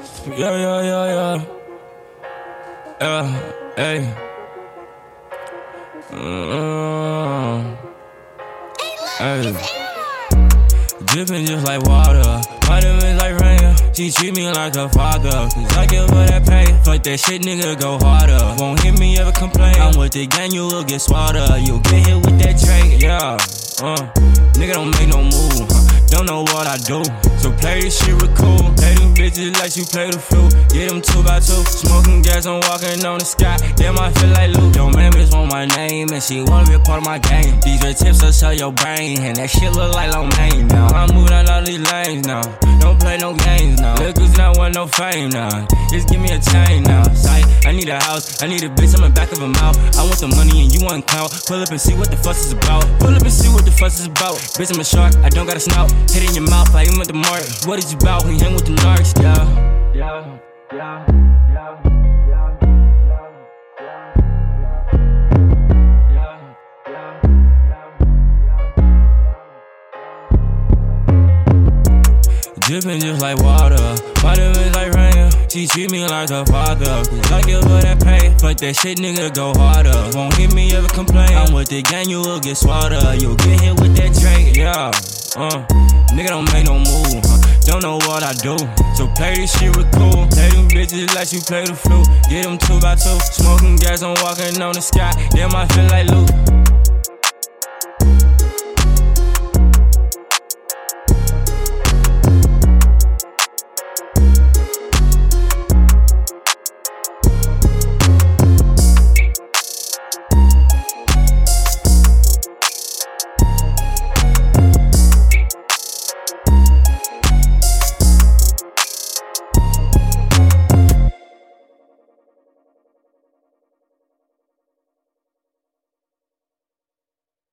Yeah, yeah, yeah, yeah. Yeah, hey. Mm, hey. Dripping just like water. Vitamins like rain. She treat me like a father. Cause I give her that pain. Fuck that shit, nigga, go harder. Won't hear me ever complain. I'm with the gang, you will get smarter. You'll get hit with know what I do. So play this shit with cool. Play them bitches like you play the flute. Get them two by two. Smoking gas, I'm walking on the sky. Damn, I feel like Luke. My name. And she wanna be a part of my game. These red tips will sell your brain. And that shit look like Lo Mein now. I'm moving out all these lanes now. Don't play no games now. Niggas not want no fame now. Just give me a chain now. Sight, I need a house. I need a bitch. I'm in back of a mouth. I want the money and you want clout. Pull up and see what the fuss is about. Pull up and see what the fuss is about. Bitch, I'm a shark. I don't got a snout. Hit in your mouth, I aim with the mark. What is you about? We hang with the narcs. Yeah, yeah, yeah, Dripping just like water, vitamins like rain. She treat me like a father. Cause I give her that pain. Fuck that shit, nigga, go harder. Won't hear me ever complain. I'm with the gang, you will get swatted. You'll get hit with that drink, yeah. Uh, nigga don't make no move. Don't know what I do. So play this shit with cool. Play them bitches like you play the flute. Get them two by two. Smoking gas, I'm walking on the sky. Damn, I feel like Luke.